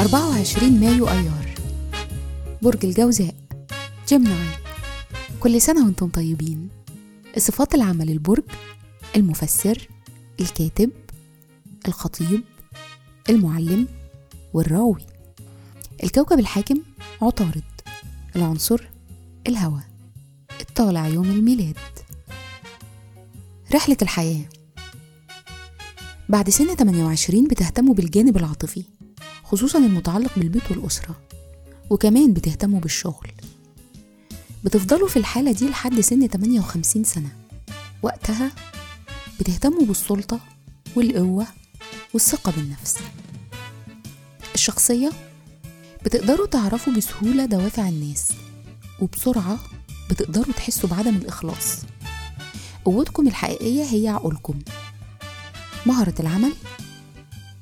24 مايو أيار. برج الجوزاء. جيمناي كل سنة وأنتم طيبين. صفات العمل البرج المفسر الكاتب الخطيب المعلم والراوي. الكوكب الحاكم عطارد. العنصر الهواء. الطالع يوم الميلاد. رحلة الحياة. بعد سن 28 بتهتموا بالجانب العاطفي. خصوصا المتعلق بالبيت والأسرة وكمان بتهتموا بالشغل. بتفضلوا في الحالة دي لحد سن 58 سنة. وقتها بتهتموا بالسلطة والقوة والثقة بالنفس. الشخصية بتقدروا تعرفوا بسهولة دوافع الناس وبسرعة بتقدروا تحسوا بعدم الإخلاص. قوتكم الحقيقية هي عقولكم. مهرة العمل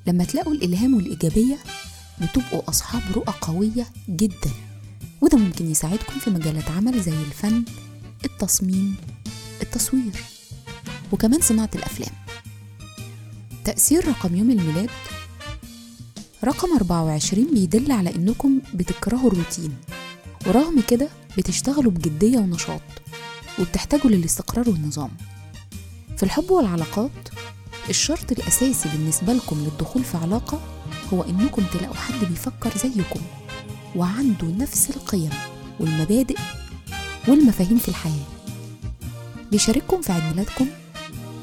لما تلاقوا الإلهام والإيجابية بتبقوا أصحاب رؤى قوية جدا. وده ممكن يساعدكم في مجالات عمل زي الفن التصميم التصوير وكمان صناعة الأفلام. تأثير رقم يوم الميلاد رقم 24 بيدل على إنكم بتكرهوا الروتين ورغم كده بتشتغلوا بجدية ونشاط وبتحتاجوا للاستقرار والنظام. في الحب والعلاقات الشرط الأساسي بالنسبة لكم للدخول في علاقة هو إنكم تلاقوا حد بيفكر زيكم وعنده نفس القيم والمبادئ والمفاهيم في الحياة. بيشارككم في عيد ميلادكم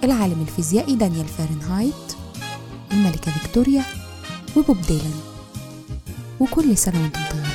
العالم الفيزيائي دانيال فahrenheit الملكة فيكتوريا وبوب ديلان. وكل سنة وأنتم طيبين.